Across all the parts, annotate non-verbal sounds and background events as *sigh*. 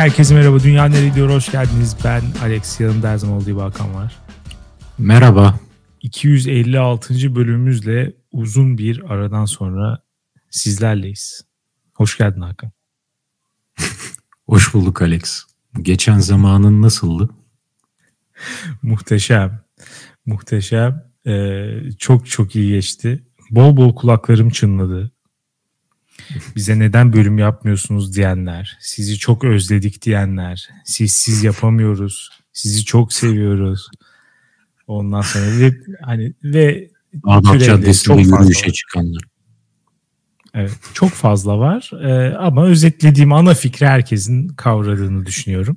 herkese merhaba. Dünya nereye gidiyor? Hoş geldiniz. Ben Alex. Yanımda her zaman olduğu gibi Hakan var. Merhaba. 256. bölümümüzle uzun bir aradan sonra sizlerleyiz. Hoş geldin Hakan. *laughs* Hoş bulduk Alex. Geçen zamanın nasıldı? Muhteşem. Muhteşem. Ee, çok çok iyi geçti. Bol bol kulaklarım çınladı. Bize neden bölüm yapmıyorsunuz diyenler, sizi çok özledik diyenler, siz siz yapamıyoruz, sizi çok seviyoruz. Ondan sonra ve hani ve Bağdat Caddesi'nde yürüyüşe çıkanlar. Evet, çok fazla var ee, ama özetlediğim ana fikri herkesin kavradığını düşünüyorum.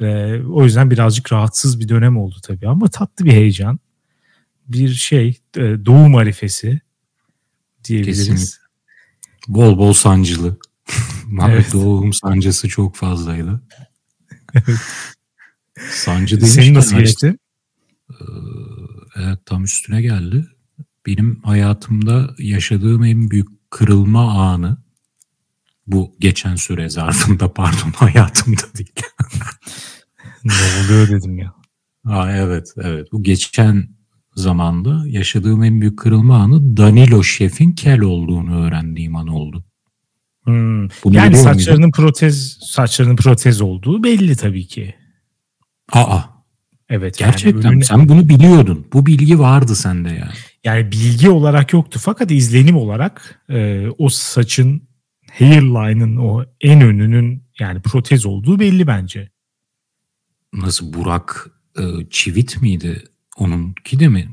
Ee, o yüzden birazcık rahatsız bir dönem oldu tabii ama tatlı bir heyecan. Bir şey, e, doğum arifesi diyebiliriz. Kesinlikle. Bol bol sancılı. *laughs* evet. Doğum sancısı çok fazlaydı. evet. Sancı demişken... Senin nasıl geçti? Evet tam üstüne geldi. Benim hayatımda yaşadığım en büyük kırılma anı bu geçen süre zarfında *laughs* pardon hayatımda değil. ne oluyor dedim ya. Aa, evet evet bu geçen zamanda yaşadığım en büyük kırılma anı Danilo Şef'in kel olduğunu öğrendiğim an oldu. Hmm. Yani saçlarının muydun? protez saçlarının protez olduğu belli tabii ki. Aa. Evet. Gerçekten yani sen bunu biliyordun. Bu bilgi vardı sende yani. Yani bilgi olarak yoktu fakat izlenim olarak e, o saçın hairline'ın o en önünün yani protez olduğu belli bence. Nasıl Burak e, Çivit miydi? Onunki de mi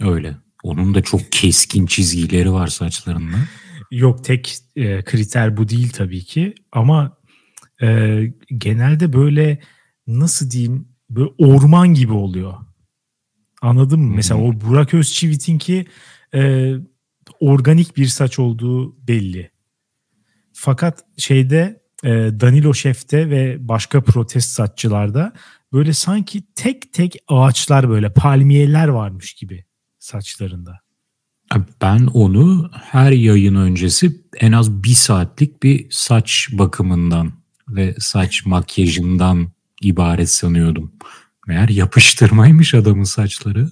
öyle? Onun da çok keskin çizgileri var saçlarında. Yok tek e, kriter bu değil tabii ki ama e, genelde böyle nasıl diyeyim böyle orman gibi oluyor. Anladın mı? Hmm. Mesela o Burak Özçivit'inki e, organik bir saç olduğu belli. Fakat şeyde e, Danilo Şef'te ve başka protest saççılarda böyle sanki tek tek ağaçlar böyle palmiyeler varmış gibi saçlarında. Ben onu her yayın öncesi en az bir saatlik bir saç bakımından ve saç makyajından ibaret sanıyordum. Meğer yapıştırmaymış adamın saçları.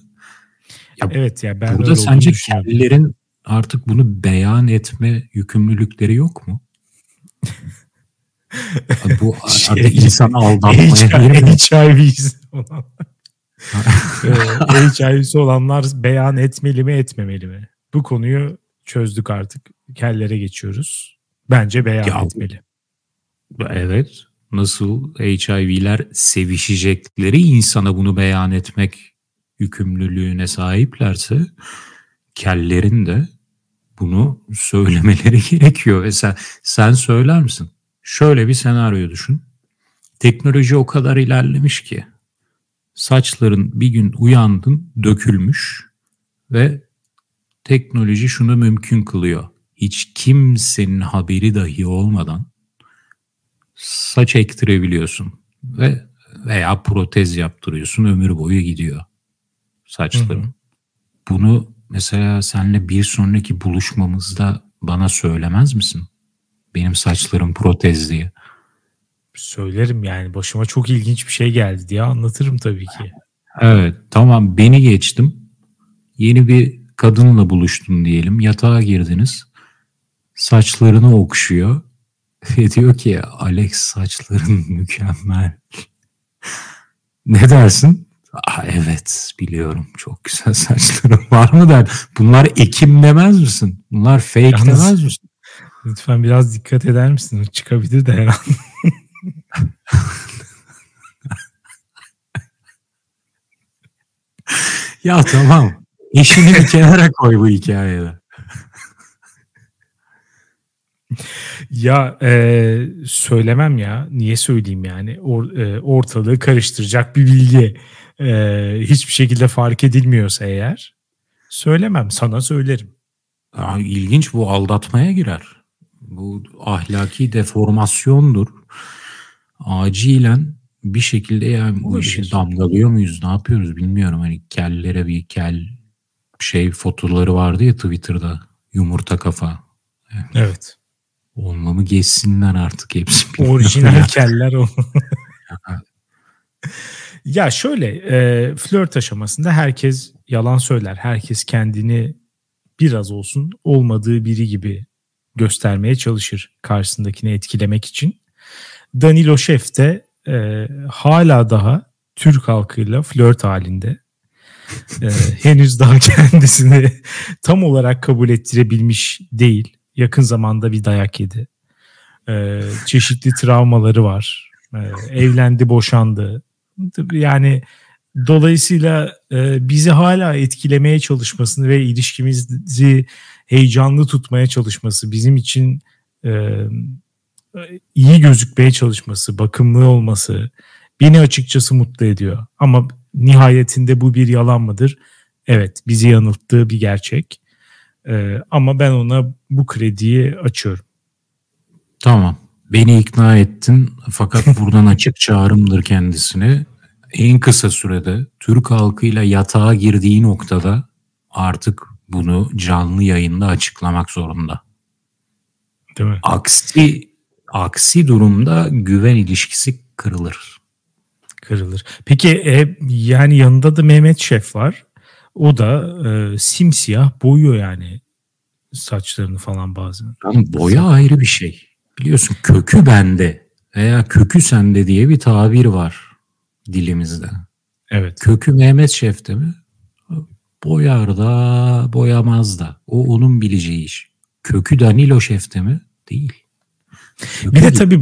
Ya evet ya ben burada sence kellerin artık bunu beyan etme yükümlülükleri yok mu? *laughs* Bu *laughs* şey, artık insanı aldatmaya HIV'si olan. *laughs* HIV'si olanlar beyan etmeli mi etmemeli mi? Bu konuyu çözdük artık. Kellere geçiyoruz. Bence beyan ya, etmeli. Evet. Nasıl HIV'ler sevişecekleri insana bunu beyan etmek yükümlülüğüne sahiplerse kellerin de bunu söylemeleri *laughs* gerekiyor. Ve sen, sen söyler misin? Şöyle bir senaryo düşün. Teknoloji o kadar ilerlemiş ki saçların bir gün uyandın dökülmüş ve teknoloji şunu mümkün kılıyor. Hiç kimsenin haberi dahi olmadan saç ektirebiliyorsun ve veya protez yaptırıyorsun ömür boyu gidiyor saçların. Hı hı. Bunu mesela senle bir sonraki buluşmamızda bana söylemez misin? Benim saçlarım protez diye. Söylerim yani başıma çok ilginç bir şey geldi diye anlatırım tabii ki. Evet tamam beni geçtim. Yeni bir kadınla buluştun diyelim. Yatağa girdiniz. Saçlarını okşuyor. *laughs* Ve diyor ki Alex saçların *laughs* mükemmel. *laughs* ne dersin? Aa, evet biliyorum çok güzel saçlarım var mı der. Bunlar ekim demez misin? Bunlar fake Yalnız, demez misin? Lütfen biraz dikkat eder misin? Çıkabilir de her an. *laughs* ya tamam. Eşini bir kenara koy bu hikayede. ya e, söylemem ya. Niye söyleyeyim yani? Or, e, ortalığı karıştıracak bir bilgi. E, hiçbir şekilde fark edilmiyorsa eğer söylemem. Sana söylerim. Aa, ilginç bu aldatmaya girer. Bu ahlaki deformasyondur. Acilen bir şekilde yani bu işi damgalıyor muyuz? Ne yapıyoruz bilmiyorum. Hani kellere bir kel şey fotoları vardı ya Twitter'da. Yumurta kafa. Yani evet. Olmamı geçsinler artık hepsi. Orijinal *laughs* keller o. ya şöyle e, flört aşamasında herkes yalan söyler. Herkes kendini biraz olsun olmadığı biri gibi göstermeye çalışır karşısındakini etkilemek için. Danilo Şef de e, hala daha Türk halkıyla flört halinde. e, *laughs* henüz daha kendisini tam olarak kabul ettirebilmiş değil. Yakın zamanda bir dayak yedi. E, çeşitli travmaları var. E, evlendi, boşandı. Yani dolayısıyla e, bizi hala etkilemeye çalışmasını ve ilişkimizi heyecanlı tutmaya çalışması, bizim için e, iyi gözükmeye çalışması, bakımlı olması beni açıkçası mutlu ediyor. Ama nihayetinde bu bir yalan mıdır? Evet, bizi yanılttığı bir gerçek. E, ama ben ona bu krediyi açıyorum. Tamam. Beni ikna ettin fakat *laughs* buradan açık çağrımdır kendisine. En kısa sürede Türk halkıyla yatağa girdiği noktada artık bunu canlı yayında açıklamak zorunda. Değil mi? Aksi aksi durumda güven ilişkisi kırılır. Kırılır. Peki e, yani yanında da Mehmet Şef var. O da e, simsiyah boyuyor yani saçlarını falan bazen. Yani boya ayrı bir şey. Biliyorsun kökü bende veya kökü sende diye bir tabir var dilimizde. Evet. Kökü Mehmet Şef'te mi? Boyar da boyamaz da. O onun bileceği iş. Kökü Danilo Şef'te mi? Değil. Kökü bir de tabii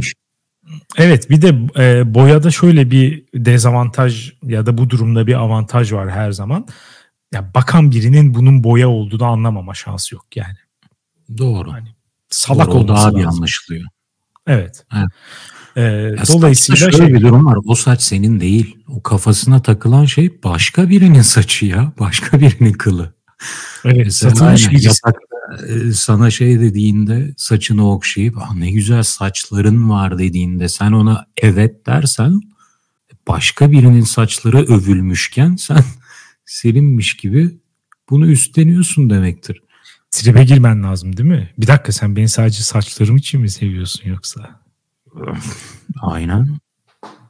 evet bir de e, boyada şöyle bir dezavantaj ya da bu durumda bir avantaj var her zaman. Ya bakan birinin bunun boya olduğunu anlamama şansı yok yani. Doğru. Hani salak Doğru, daha bir anlaşılıyor. Evet. evet. Ee, dolayısıyla şöyle şey... bir durum var. O saç senin değil. O kafasına takılan şey başka birinin saçı ya. Başka birinin kılı. Evet. Satılmış bir e, sana şey dediğinde saçını okşayıp ah ne güzel saçların var dediğinde sen ona evet dersen başka birinin saçları övülmüşken sen *laughs* seninmiş gibi bunu üstleniyorsun demektir. Tribe girmen lazım değil mi? Bir dakika sen beni sadece saçlarım için mi seviyorsun yoksa? Aynen.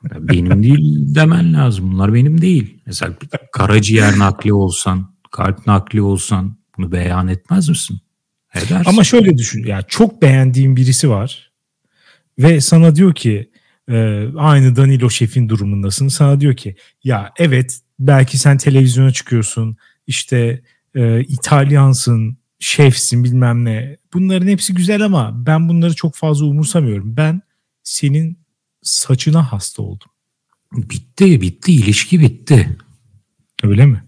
Benim değil demen lazım. Bunlar benim değil. Mesela karaciğer nakli olsan, kalp nakli olsan bunu beyan etmez misin? Edersin. Ama şöyle düşün. Yani çok beğendiğin birisi var ve sana diyor ki e, aynı Danilo Şef'in durumundasın. Sana diyor ki ya evet belki sen televizyona çıkıyorsun işte e, İtalyansın şefsin bilmem ne. Bunların hepsi güzel ama ben bunları çok fazla umursamıyorum. Ben senin saçına hasta oldum. Bitti bitti ilişki bitti. Öyle mi?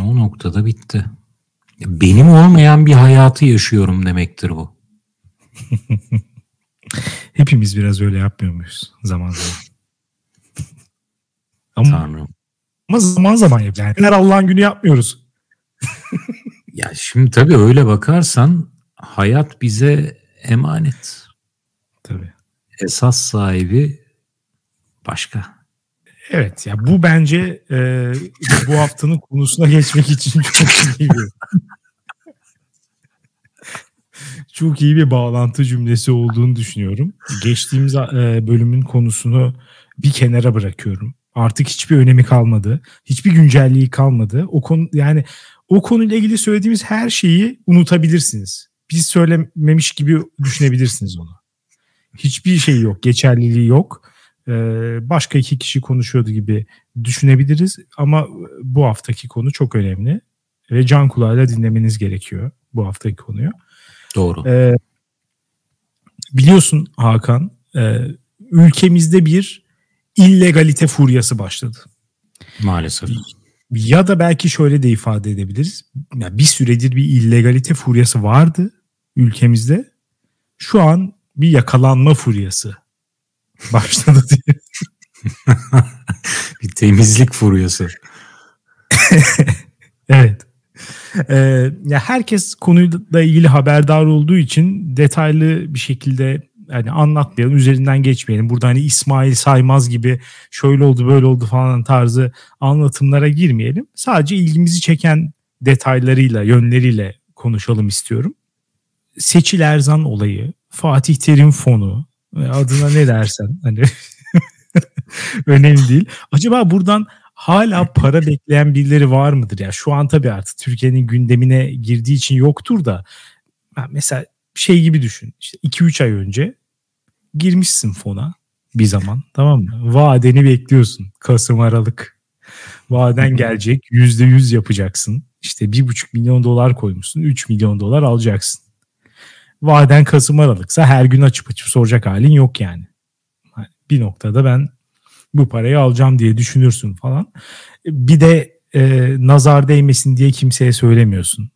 O noktada bitti. Benim olmayan bir hayatı yaşıyorum demektir bu. *laughs* Hepimiz biraz öyle yapmıyor muyuz zaman zaman? *laughs* ama, Tanrım. Ama zaman zaman yapıyoruz. Yani her Allah'ın günü yapmıyoruz. *laughs* ya şimdi tabii öyle bakarsan hayat bize emanet. Tabii. Esas sahibi başka. Evet ya bu bence e, bu haftanın konusuna geçmek için çok iyi bir *laughs* çok iyi bir bağlantı cümlesi olduğunu düşünüyorum. Geçtiğimiz e, bölümün konusunu bir kenara bırakıyorum. Artık hiçbir önemi kalmadı. Hiçbir güncelliği kalmadı. O konu yani o konuyla ilgili söylediğimiz her şeyi unutabilirsiniz. Biz söylememiş gibi düşünebilirsiniz onu. Hiçbir şey yok, geçerliliği yok. Ee, başka iki kişi konuşuyordu gibi düşünebiliriz ama bu haftaki konu çok önemli ve can kulağıyla dinlemeniz gerekiyor bu haftaki konuyu. Doğru. Ee, biliyorsun Hakan, e, ülkemizde bir illegalite furyası başladı. Maalesef. Ya da belki şöyle de ifade edebiliriz. Yani bir süredir bir illegalite furyası vardı ülkemizde. Şu an bir yakalanma furyası başladı diye. *laughs* bir temizlik furyası. *laughs* evet. Ee, ya herkes konuyla ilgili haberdar olduğu için detaylı bir şekilde yani anlatmayalım, üzerinden geçmeyelim. Burada hani İsmail Saymaz gibi şöyle oldu, böyle oldu falan tarzı anlatımlara girmeyelim. Sadece ilgimizi çeken detaylarıyla, yönleriyle konuşalım istiyorum. Seçil Erzan olayı Fatih Terim fonu adına ne dersen hani *laughs* önemli değil. Acaba buradan hala para bekleyen birileri var mıdır ya? Şu an tabii artık Türkiye'nin gündemine girdiği için yoktur da mesela şey gibi düşün. İşte 2-3 ay önce girmişsin fona bir zaman tamam mı? Vadeni bekliyorsun. Kasım Aralık. Vaden gelecek. Yüzde yüz yapacaksın. İşte bir buçuk milyon dolar koymuşsun. 3 milyon dolar alacaksın. Vaden Kasım Aralıksa her gün açıp açıp soracak halin yok yani. Hani bir noktada ben bu parayı alacağım diye düşünürsün falan. Bir de e, nazar değmesin diye kimseye söylemiyorsun.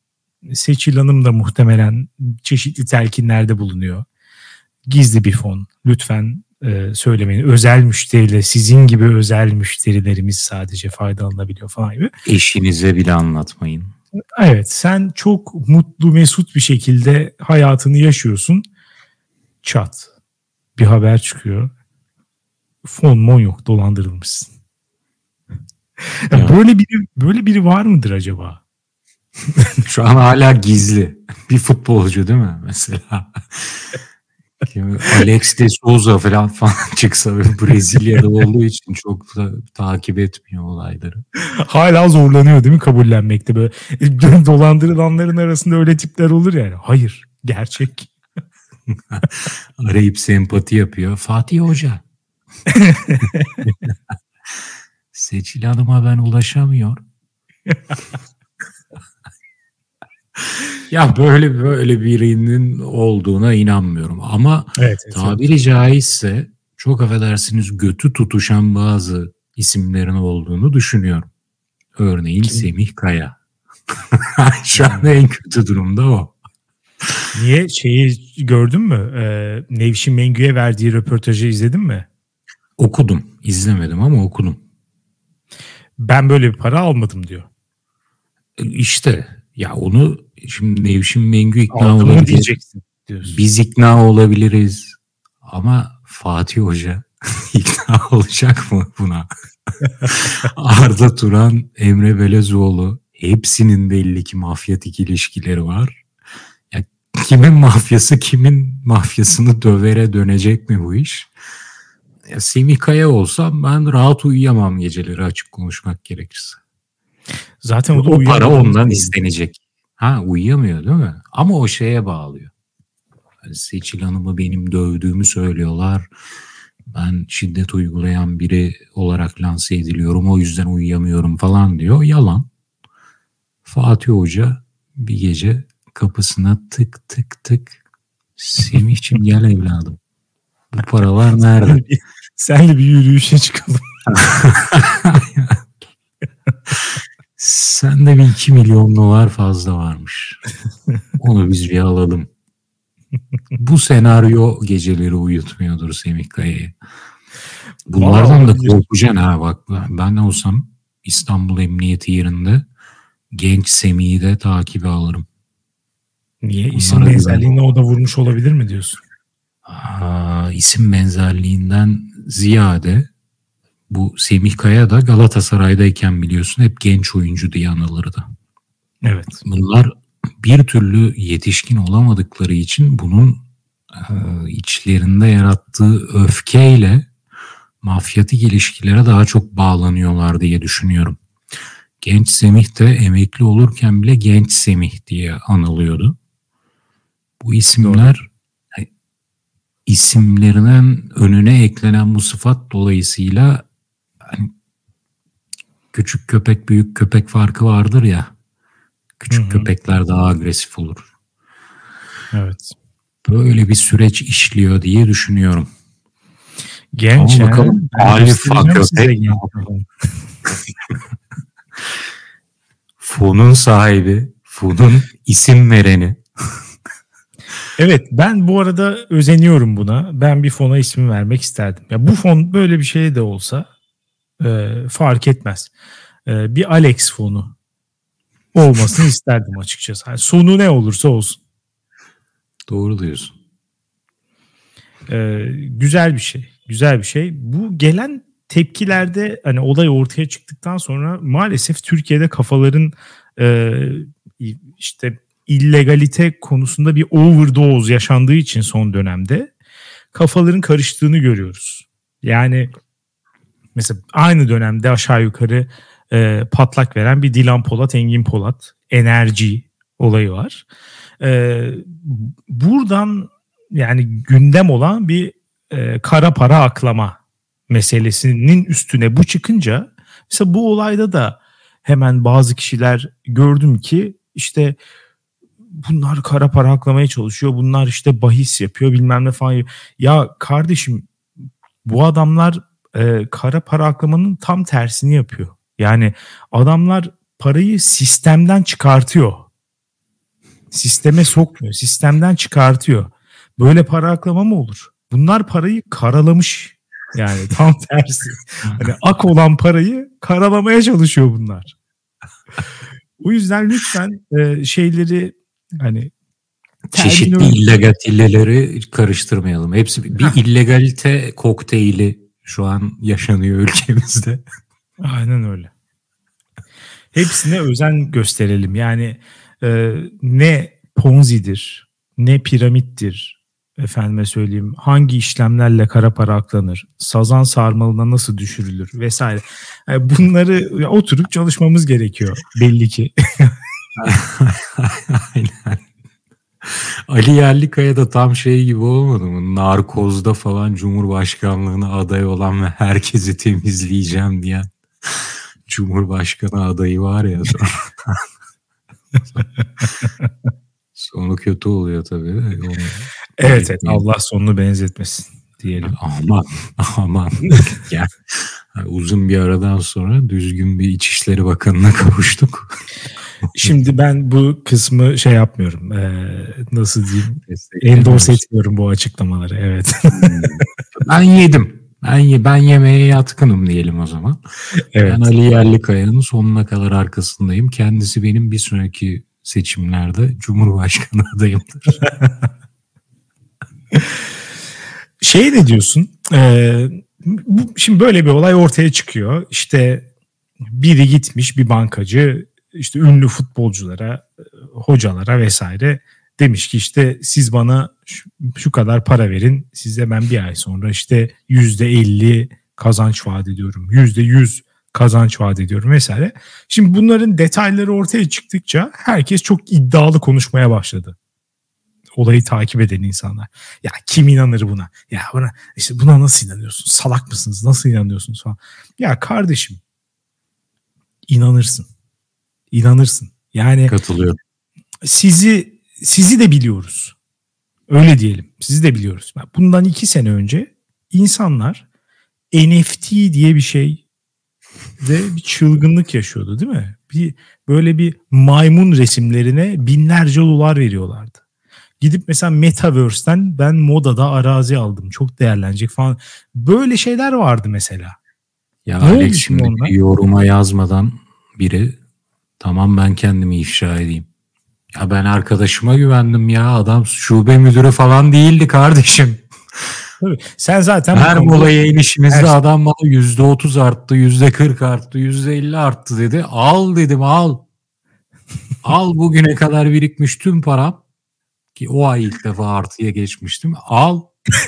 Seçil Hanım da muhtemelen çeşitli telkinlerde bulunuyor. Gizli bir fon. Lütfen e, söylemeyin. Özel müşteriyle sizin gibi özel müşterilerimiz sadece faydalanabiliyor falan gibi. Eşinize bile anlatmayın. Evet sen çok mutlu mesut bir şekilde hayatını yaşıyorsun. Çat bir haber çıkıyor. Fon mon yok dolandırılmışsın. Yani böyle biri böyle biri var mıdır acaba? Şu an hala gizli. Bir futbolcu değil mi mesela? *laughs* Alex de Souza falan falan *laughs* çıksa Brezilya'da *laughs* olduğu için çok da takip etmiyor olayları. Hala zorlanıyor değil mi kabullenmekte böyle. *laughs* Dolandırılanların arasında öyle tipler olur yani. Hayır gerçek. Arayıp sempati yapıyor. Fatih Hoca. Seçil Hanım'a ben ulaşamıyor. *laughs* ya böyle böyle birinin olduğuna inanmıyorum. Ama evet, evet, tabiri evet. caizse çok affedersiniz götü tutuşan bazı isimlerin olduğunu düşünüyorum. Örneğin Kim? Semih Kaya. *laughs* Şu an en kötü durumda o. Niye şeyi gördün mü? Ee, Nevşin Mengü'ye verdiği röportajı izledin mi? Okudum. İzlemedim ama okudum. Ben böyle bir para almadım diyor. İşte ya onu şimdi Nevşin Mengü ikna Aldım olabilir. Diyeceksin diyorsun. Biz ikna olabiliriz. Ama Fatih Hoca *laughs* ikna olacak mı buna? *laughs* Arda Turan, Emre Belezoğlu hepsinin belli ki mafyatik ilişkileri var. Ya kimin mafyası kimin mafyasını dövere dönecek mi bu iş? Ya Semih Kaya olsam ben rahat uyuyamam geceleri açık konuşmak gerekirse. Zaten o, da o para ondan istenecek. Ha uyuyamıyor değil mi? Ama o şeye bağlıyor. Yani Seçil Hanım'ı benim dövdüğümü söylüyorlar. Ben şiddet uygulayan biri olarak lanse ediliyorum. O yüzden uyuyamıyorum falan diyor. Yalan. Fatih Hoca bir gece kapısına tık tık tık Semih'cim gel evladım. Bu paralar nerede? Senle bir yürüyüşe çıkalım. *laughs* Sende bir 2 milyon dolar fazla varmış. *laughs* Onu biz bir alalım. Bu senaryo geceleri uyutmuyordur Semih Kaya'yı. Bunlardan da korkacaksın ha bak. Ben olsam İstanbul Emniyeti yerinde genç Semih'i de takibe alırım. Niye? İsim benzerliğini o da vurmuş olabilir mi diyorsun? Aa, isim benzerliğinden ziyade bu Semih Kaya da Galatasaray'dayken biliyorsun hep genç oyuncu diye anılırdı. Evet. Bunlar bir türlü yetişkin olamadıkları için bunun e, içlerinde yarattığı öfkeyle mafyatik ilişkilere daha çok bağlanıyorlar diye düşünüyorum. Genç Semih de emekli olurken bile genç Semih diye anılıyordu. Bu isimler Doğru. E, isimlerinden önüne eklenen bu sıfat dolayısıyla hani küçük köpek büyük köpek farkı vardır ya. Küçük Hı-hı. köpekler daha agresif olur. Evet. Böyle bir süreç işliyor diye düşünüyorum. Genç Ama bakalım alfa köpek Fonun sahibi, fonun isim vereni. evet ben bu arada özeniyorum buna. Ben bir fona ismi vermek isterdim. Ya bu fon böyle bir şey de olsa e, fark etmez. E, bir Alex fonu olmasını *laughs* isterdim açıkçası. Yani sonu ne olursa olsun. Doğru diyorsun. E, güzel bir şey. Güzel bir şey. Bu gelen tepkilerde hani olay ortaya çıktıktan sonra maalesef Türkiye'de kafaların e, işte illegalite konusunda bir overdose yaşandığı için son dönemde kafaların karıştığını görüyoruz. Yani mesela aynı dönemde aşağı yukarı e, patlak veren bir Dilan Polat, Engin Polat enerji olayı var. E, buradan yani gündem olan bir e, kara para aklama meselesinin üstüne bu çıkınca mesela bu olayda da hemen bazı kişiler gördüm ki işte bunlar kara para aklamaya çalışıyor. Bunlar işte bahis yapıyor bilmem ne falan. Ya kardeşim bu adamlar e, kara para aklamanın tam tersini yapıyor. Yani adamlar parayı sistemden çıkartıyor. Sisteme sokmuyor. Sistemden çıkartıyor. Böyle para aklama mı olur? Bunlar parayı karalamış. Yani tam *laughs* tersi. Hani ak olan parayı karalamaya çalışıyor bunlar. O yüzden lütfen e, şeyleri hani çeşitli illegaliteleri karıştırmayalım. Hepsi bir illegalite kokteyli şu an yaşanıyor ülkemizde. Aynen öyle. Hepsine özen gösterelim. Yani e, ne Ponzi'dir, ne piramittir, efendime söyleyeyim hangi işlemlerle kara para aklanır, sazan sarmalına nasıl düşürülür vesaire. Yani bunları oturup çalışmamız gerekiyor belli ki. *laughs* Aynen. *laughs* Ali Yerlikaya da tam şey gibi olmadı mı? Narkozda falan Cumhurbaşkanlığına aday olan ve herkesi temizleyeceğim diyen *laughs* Cumhurbaşkanı adayı var ya sonra. *laughs* Sonu kötü oluyor tabii. Onu evet, evet Allah sonunu benzetmesin diyelim. Aman aman. yani, uzun bir aradan sonra düzgün bir İçişleri Bakanı'na kavuştuk. Şimdi ben bu kısmı şey yapmıyorum. Ee, nasıl diyeyim? Endorse etmiyorum bu açıklamaları. Evet. *laughs* ben yedim. Ben ye, ben yemeğe yatkınım diyelim o zaman. Evet. Ben Ali Yerlikaya'nın sonuna kadar arkasındayım. Kendisi benim bir sonraki seçimlerde Cumhurbaşkanı *laughs* adayımdır. *laughs* şey ne diyorsun? Ee, bu, şimdi böyle bir olay ortaya çıkıyor. İşte biri gitmiş bir bankacı işte ünlü futbolculara, hocalara vesaire demiş ki işte siz bana şu, şu kadar para verin size ben bir ay sonra işte yüzde elli kazanç vaat ediyorum. Yüzde yüz kazanç vaat ediyorum vesaire. Şimdi bunların detayları ortaya çıktıkça herkes çok iddialı konuşmaya başladı. Olayı takip eden insanlar. Ya kim inanır buna? Ya buna işte buna nasıl inanıyorsun? Salak mısınız? Nasıl inanıyorsunuz falan. Ya kardeşim inanırsın. İnanırsın. Yani katılıyorum. Sizi sizi de biliyoruz. Öyle diyelim. Sizi de biliyoruz. Bundan iki sene önce insanlar NFT diye bir şey de bir çılgınlık yaşıyordu değil mi? Bir böyle bir maymun resimlerine binlerce dolar veriyorlardı. Gidip mesela Metaverse'den ben modada arazi aldım. Çok değerlenecek falan. Böyle şeyler vardı mesela. Ya ne Alex şimdi yoruma yazmadan biri tamam ben kendimi ifşa edeyim. Ya ben arkadaşıma güvendim ya adam şube müdürü falan değildi kardeşim. Tabii. Sen zaten her molaya inişimizde her... adam bana yüzde otuz arttı, yüzde kırk arttı, yüzde elli arttı dedi. Al dedim al. *laughs* al bugüne kadar birikmiş tüm param ki o ay ilk defa artıya geçmiştim. Al. *laughs*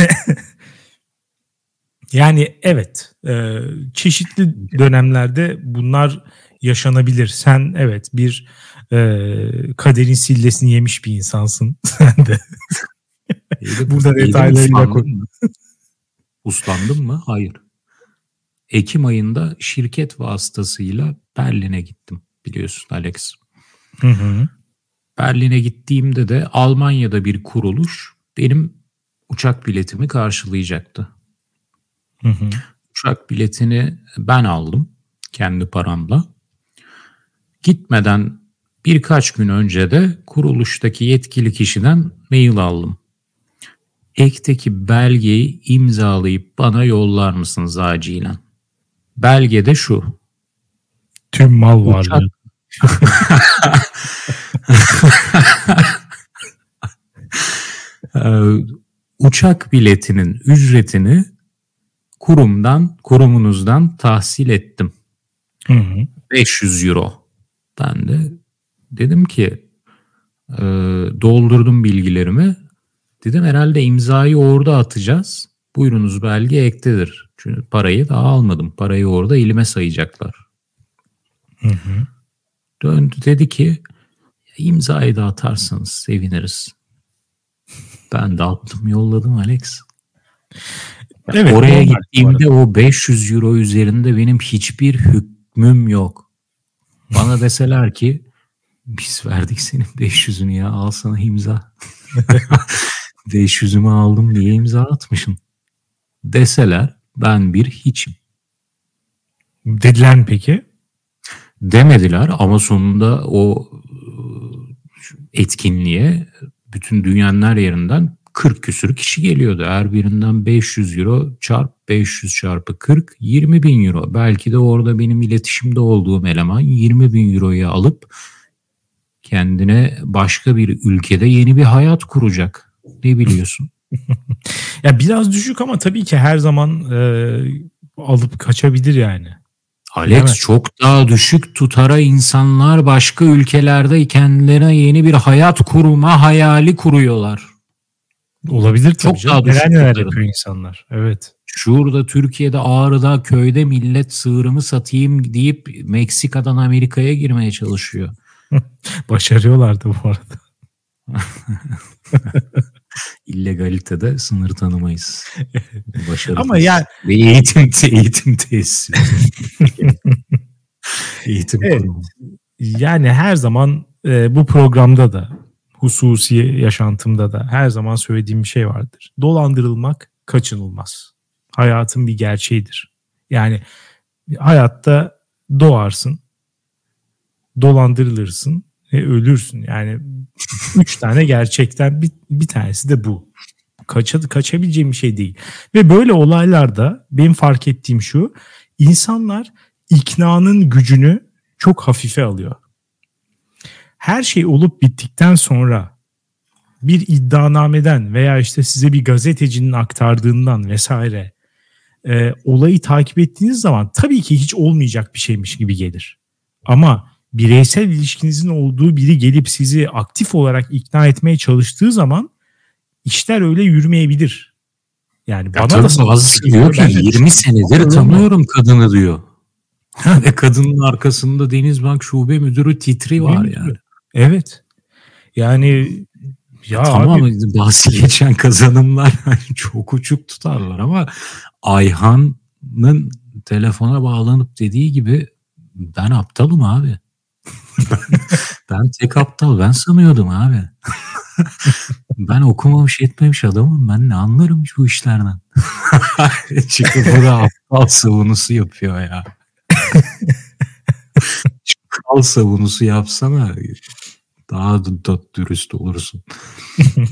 yani evet e, çeşitli dönemlerde bunlar yaşanabilir. Sen evet bir e, kaderin sillesini yemiş bir insansın. *laughs* Sen de. Burada detaylarıyla konu. Uslandım mı? Hayır. Ekim ayında şirket vasıtasıyla Berlin'e gittim biliyorsun Alex. Hı hı. Berlin'e gittiğimde de Almanya'da bir kuruluş benim uçak biletimi karşılayacaktı. Hı hı. Uçak biletini ben aldım kendi paramla. Gitmeden birkaç gün önce de kuruluştaki yetkili kişiden mail aldım. Ekteki belgeyi imzalayıp bana yollar mısınız acilen? Belgede şu. Tüm mal varlığı. *laughs* Ee, uçak biletinin ücretini kurumdan, kurumunuzdan tahsil ettim. Hı hı. 500 euro. Ben de dedim ki e, doldurdum bilgilerimi. Dedim herhalde imzayı orada atacağız. Buyurunuz belge ektedir. Çünkü parayı daha almadım. Parayı orada elime sayacaklar. Hı hı. Döndü dedi ki imzayı da atarsanız seviniriz. Ben de attım yolladım Alex. Evet, Oraya gittiğimde o 500 euro üzerinde benim hiçbir hükmüm yok. Bana deseler ki biz verdik senin 500'ünü ya al sana imza. *laughs* 500'ümü aldım diye imza atmışım. Deseler ben bir hiçim. Dediler mi peki? Demediler ama sonunda o e, etkinliğe bütün dünyanın her yerinden 40 küsür kişi geliyordu. Her birinden 500 euro çarp 500 çarpı 40 20 bin euro. Belki de orada benim iletişimde olduğum eleman 20 bin euroyu alıp kendine başka bir ülkede yeni bir hayat kuracak. Ne biliyorsun? *laughs* Ya biraz düşük ama tabii ki her zaman e, alıp kaçabilir yani. Alex Evet. çok daha düşük tutara insanlar başka ülkelerde kendilerine yeni bir hayat kurma hayali kuruyorlar. Olabilir tabii Çok canım. daha düşük Neler neler tutarım. yapıyor insanlar. Evet. Şurada Türkiye'de Ağrı'da köyde millet sığırımı satayım deyip Meksika'dan Amerika'ya girmeye çalışıyor. *laughs* Başarıyorlar da bu arada. *laughs* İllegalitede sınır tanımayız. Başarı Ama yani ve eğitim eğitim tesisi. *laughs* eğitim Evet. kurumu. yani her zaman e, bu programda da hususi yaşantımda da her zaman söylediğim bir şey vardır. Dolandırılmak kaçınılmaz. Hayatın bir gerçeğidir. Yani hayatta doğarsın, dolandırılırsın ve ölürsün. Yani üç tane gerçekten bir, bir tanesi de bu. Kaça, kaçabileceğim bir şey değil. Ve böyle olaylarda benim fark ettiğim şu. insanlar iknanın gücünü çok hafife alıyor. Her şey olup bittikten sonra bir iddianameden veya işte size bir gazetecinin aktardığından vesaire e, olayı takip ettiğiniz zaman tabii ki hiç olmayacak bir şeymiş gibi gelir. Ama bireysel ilişkinizin olduğu biri gelip sizi aktif olarak ikna etmeye çalıştığı zaman işler öyle yürümeyebilir. Yani Ya bana da bazısı diyor ki Ben de 20 senedir tanıyorum kadını diyor. Ve kadının arkasında Denizbank Şube Müdürü titri var yani. Evet. Yani ya tamam abi, bahsi *laughs* geçen kazanımlar *laughs* çok uçuk tutarlar ama Ayhan'ın telefona bağlanıp dediği gibi ben aptalım abi. ben, *laughs* ben tek aptal ben sanıyordum abi. ben okumamış etmemiş adamım ben ne anlarım bu işlerden. Çıkıp burada aptal savunusu yapıyor ya. Kal savunusu yapsana daha da, da dürüst olursun. *laughs*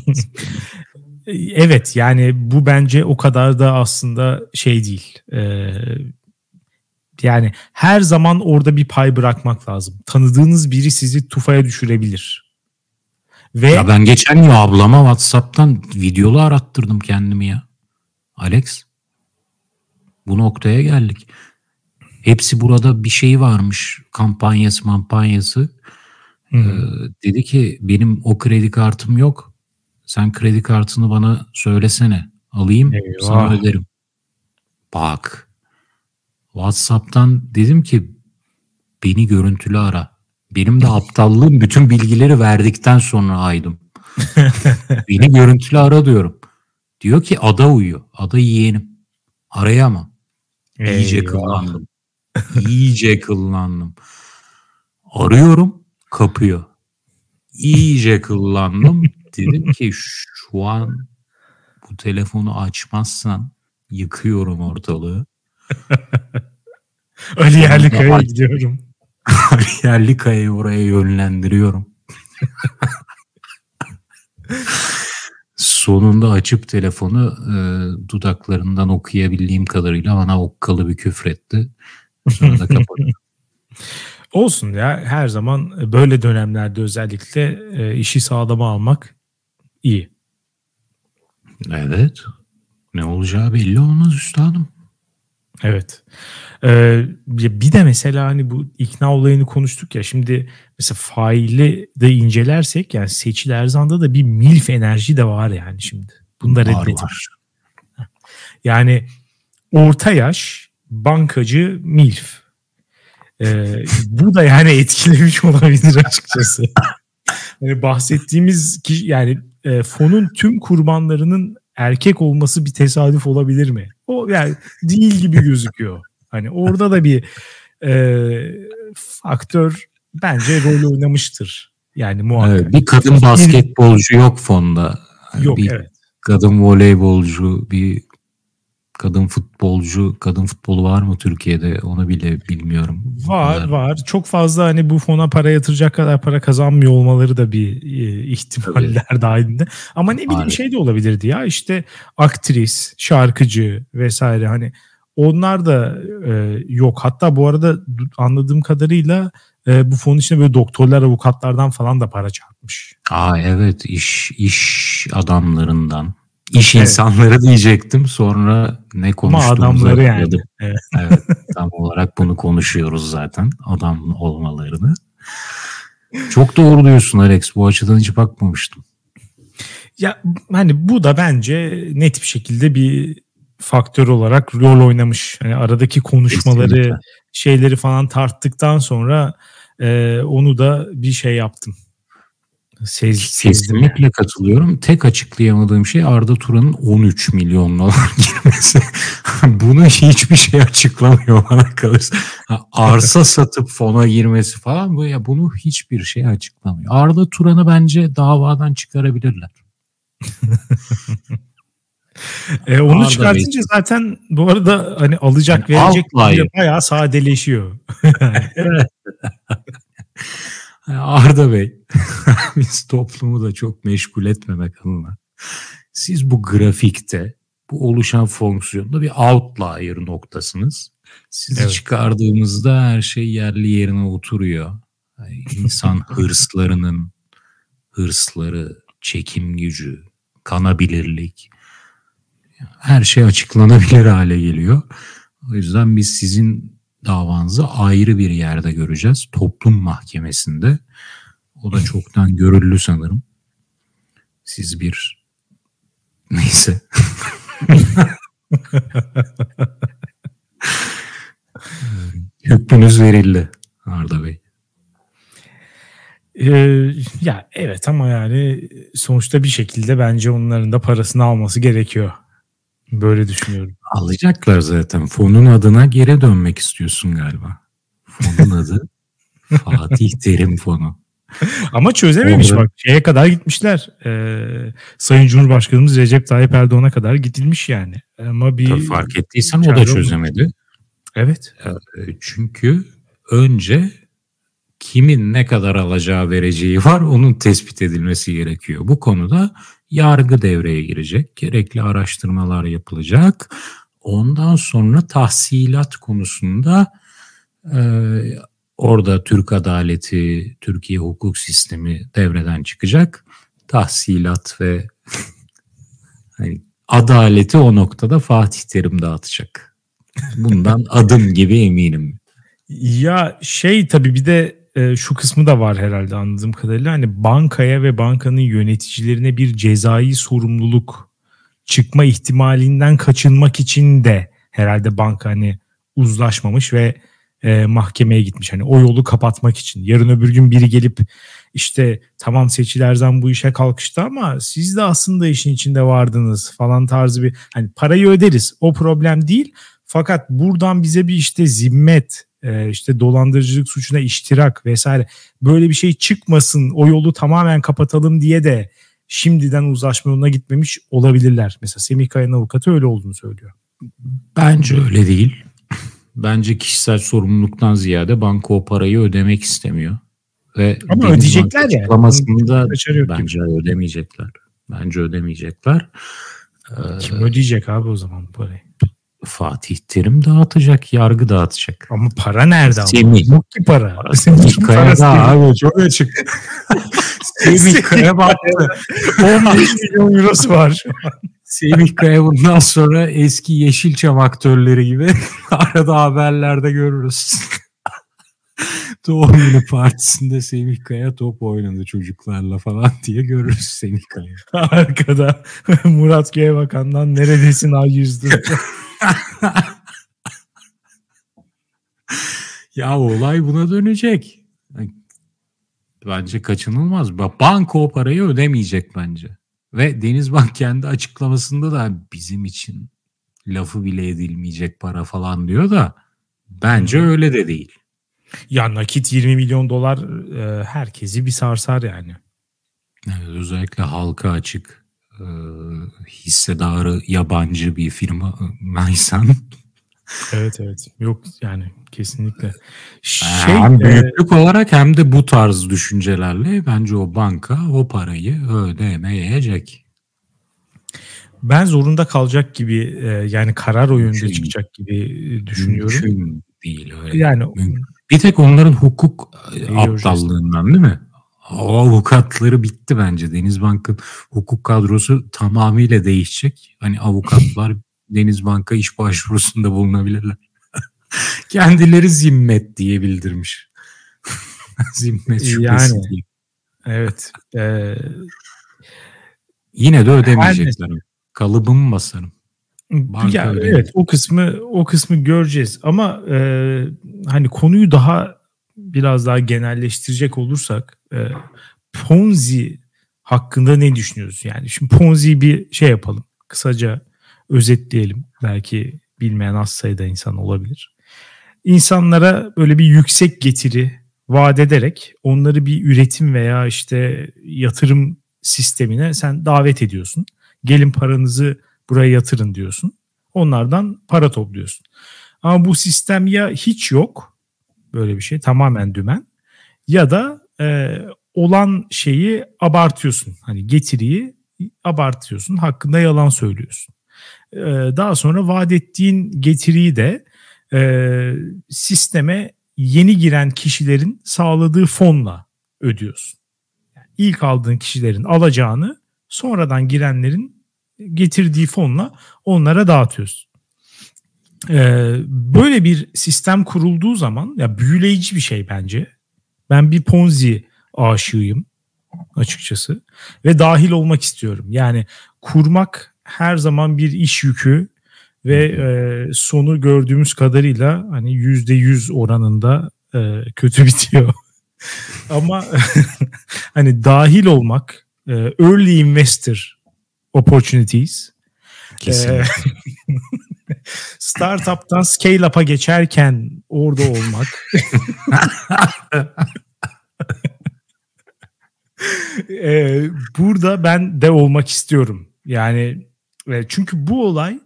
evet yani bu bence o kadar da aslında şey değil. Ee, yani her zaman orada bir pay bırakmak lazım. Tanıdığınız biri sizi tufaya düşürebilir. Ve Ya ben geçen gün ablama Whatsapp'tan videolu arattırdım kendimi ya. Alex. Bu noktaya geldik. Hepsi burada bir şey varmış. Kampanyası kampanyası. Ee, dedi ki benim o kredi kartım yok. Sen kredi kartını bana söylesene. Alayım Eyvah. sana öderim. Bak. Whatsapp'tan dedim ki beni görüntülü ara. Benim de *laughs* aptallığım bütün bilgileri verdikten sonra aydım. *laughs* Beni görüntülü ara diyorum. Diyor ki ada uyuyor. Ada yeğenim. Arayamam. İyice Eyvah. *laughs* İyice kıllandım. Arıyorum kapıyor. İyice kıllandım. *laughs* Dedim ki şu an bu telefonu açmazsan yıkıyorum ortalığı. *laughs* Ali Yerlikaya'ya Ay. gidiyorum. Yerli kayayı oraya yönlendiriyorum. Sonunda açıp telefonu e, dudaklarından okuyabildiğim kadarıyla bana okkalı bir küfretti. Sonra da *laughs* kapattı. Olsun ya her zaman böyle dönemlerde özellikle e, işi sağlama almak iyi. evet. Ne olacağı belli olmaz üstadım. Evet. Ee, bir de mesela hani bu ikna olayını konuştuk ya şimdi mesela faili de incelersek yani Seçil Erzan'da da bir milf enerji de var yani şimdi. Bunda reddetmiş. Yani orta yaş bankacı milf. Ee, bu da yani etkilemiş *laughs* olabilir açıkçası. yani bahsettiğimiz kişi yani e, fonun tüm kurbanlarının erkek olması bir tesadüf olabilir mi? O yani değil gibi gözüküyor. Hani orada da bir e, faktör bence rol oynamıştır. Yani muhakkak. Evet, bir kadın basketbolcu yok fonda. Yani yok bir evet. Kadın voleybolcu, bir kadın futbolcu, kadın futbolu var mı Türkiye'de onu bile bilmiyorum. Var Onlar... var. Çok fazla hani bu fona para yatıracak kadar para kazanmıyor olmaları da bir e, ihtimaller Tabii. dahilinde. Ama ne bileyim şey de olabilirdi ya işte aktris, şarkıcı vesaire hani onlar da e, yok. Hatta bu arada anladığım kadarıyla e, bu fonun içine böyle doktorlar, avukatlardan falan da para çarpmış. Aa evet iş iş adamlarından. İş evet. insanları diyecektim. Sonra ne konuştuğumuzu yani. Evet. evet. *laughs* Tam olarak bunu konuşuyoruz zaten. Adam olmalarını. Çok doğru diyorsun Alex. Bu açıdan hiç bakmamıştım. Ya hani bu da bence net bir şekilde bir faktör olarak rol oynamış. Hani aradaki konuşmaları, Kesinlikle. şeyleri falan tarttıktan sonra e, onu da bir şey yaptım. Sez, Kesinlikle yani. katılıyorum. Tek açıklayamadığım şey Arda Turan'ın 13 milyon dolar *laughs* girmesi. *laughs* Bunu hiçbir şey açıklamıyor bana kalırsa. Arsa *laughs* satıp fona girmesi falan bu ya bunu hiçbir şey açıklamıyor. Arda Turan'ı bence davadan çıkarabilirler. e, onu Arda çıkartınca Bey. zaten bu arada hani alacak yani verecek bayağı sadeleşiyor. Arda Bey, *laughs* biz toplumu da çok meşgul etmemek adına. Siz bu grafikte, bu oluşan fonksiyonda bir outlier noktasınız. Sizi evet. çıkardığımızda her şey yerli yerine oturuyor. Yani insan *laughs* hırslarının hırsları, çekim gücü, kanabilirlik her şey açıklanabilir hale geliyor. O yüzden biz sizin davanızı ayrı bir yerde göreceğiz. Toplum mahkemesinde. O da çoktan görüldü sanırım. Siz bir *laughs* neyse. *laughs* Hükmünüz verildi Arda Bey. Ee, ya evet ama yani sonuçta bir şekilde bence onların da parasını alması gerekiyor. Böyle düşünüyorum. Alacaklar zaten. Fonun adına geri dönmek istiyorsun galiba. Fonun adı *laughs* Fatih Terim Fonu. Ama çözememiş Orada... bak. Şeye kadar gitmişler. Ee, Sayın Cumhurbaşkanımız Recep Tayyip Erdoğan'a kadar gidilmiş yani. Ama bir Tabii fark ettiysen o da çözemedi. Evet. Ee, çünkü önce kimin ne kadar alacağı vereceği var onun tespit edilmesi gerekiyor. Bu konuda yargı devreye girecek. Gerekli araştırmalar yapılacak. Ondan sonra tahsilat konusunda e, orada Türk adaleti, Türkiye hukuk sistemi devreden çıkacak. Tahsilat ve *laughs* hani adaleti o noktada Fatih Terim dağıtacak. Bundan *laughs* adım gibi eminim. Ya şey tabii bir de e, şu kısmı da var herhalde anladığım kadarıyla. Hani bankaya ve bankanın yöneticilerine bir cezai sorumluluk çıkma ihtimalinden kaçınmak için de herhalde banka hani uzlaşmamış ve e, mahkemeye gitmiş. Hani o yolu kapatmak için. Yarın öbür gün biri gelip işte tamam seçilerden bu işe kalkıştı ama siz de aslında işin içinde vardınız falan tarzı bir hani parayı öderiz. O problem değil. Fakat buradan bize bir işte zimmet e, işte dolandırıcılık suçuna iştirak vesaire böyle bir şey çıkmasın o yolu tamamen kapatalım diye de şimdiden uzlaşma yoluna gitmemiş olabilirler. Mesela Semih Kaya'nın avukatı öyle olduğunu söylüyor. Bence öyle değil. *laughs* Bence kişisel sorumluluktan ziyade banka o parayı ödemek istemiyor. Ve Ama ödeyecekler yani. Açıklamasında bence gibi. ödemeyecekler. Bence ödemeyecekler. Kim ee, ödeyecek abi o zaman parayı? Fatih Terim dağıtacak, yargı dağıtacak. Ama para nerede? Semih. Yok ki para. Semih Kaya'da abi çok açık. *laughs* Semih Kaya baktı. 15 milyon eurosu var şu an. Semih Kaya bundan sonra eski Yeşilçam aktörleri gibi *laughs* arada haberlerde görürüz. *laughs* Doğum günü partisinde Semih Kaya top oynadı çocuklarla falan diye görürüz Semih Kaya. *laughs* Arkada *laughs* Murat G. Bakan'dan neredesin ay yüzdü. ya olay buna dönecek. Bence kaçınılmaz. Banka o parayı ödemeyecek bence. Ve Denizbank kendi açıklamasında da bizim için lafı bile edilmeyecek para falan diyor da bence öyle de değil. Ya nakit 20 milyon dolar e, herkesi bir sarsar yani. Evet, özellikle halka açık e, hissedarı yabancı bir firma maysan. evet evet yok yani kesinlikle. Şey, hem e, büyüklük e, olarak hem de bu tarz düşüncelerle bence o banka o parayı ödemeyecek. Ben zorunda kalacak gibi e, yani karar oyunda Mümkün. çıkacak gibi düşünüyorum. Mümkün değil öyle. Yani Mümkün. Bir tek onların hukuk e, aptallığından değil mi? O avukatları bitti bence. Denizbank'ın hukuk kadrosu tamamıyla değişecek. Hani avukatlar *laughs* Denizbank'a iş başvurusunda bulunabilirler. *laughs* Kendileri zimmet diye bildirmiş. *laughs* zimmet şüphesi yani, diye. Evet. E, Yine de ödemeyecekler. Kalıbımı basarım. Banka ya, evet o kısmı o kısmı göreceğiz ama e, hani konuyu daha biraz daha genelleştirecek olursak e, Ponzi hakkında ne düşünüyorsun? Yani şimdi Ponzi bir şey yapalım. Kısaca özetleyelim. Belki bilmeyen az sayıda insan olabilir. İnsanlara böyle bir yüksek getiri vaat ederek onları bir üretim veya işte yatırım sistemine sen davet ediyorsun. Gelin paranızı buraya yatırın diyorsun. Onlardan para topluyorsun. Ama bu sistem ya hiç yok böyle bir şey tamamen dümen ya da e, olan şeyi abartıyorsun. Hani getiriyi abartıyorsun hakkında yalan söylüyorsun. E, daha sonra vaat ettiğin getiriyi de e, sisteme yeni giren kişilerin sağladığı fonla ödüyorsun. Yani ilk aldığın kişilerin alacağını sonradan girenlerin getirdiği fonla onlara dağıtıyoruz. Ee, böyle bir sistem kurulduğu zaman ya büyüleyici bir şey bence. Ben bir Ponzi aşığıyım açıkçası ve dahil olmak istiyorum. Yani kurmak her zaman bir iş yükü ve e, sonu gördüğümüz kadarıyla hani yüzde yüz oranında e, kötü *laughs* bitiyor. Ama *laughs* hani dahil olmak, e, early investor opportunities. Kesinlikle. *laughs* startup'tan scale up'a geçerken orada olmak. ee, burada ben de olmak istiyorum. Yani çünkü bu olay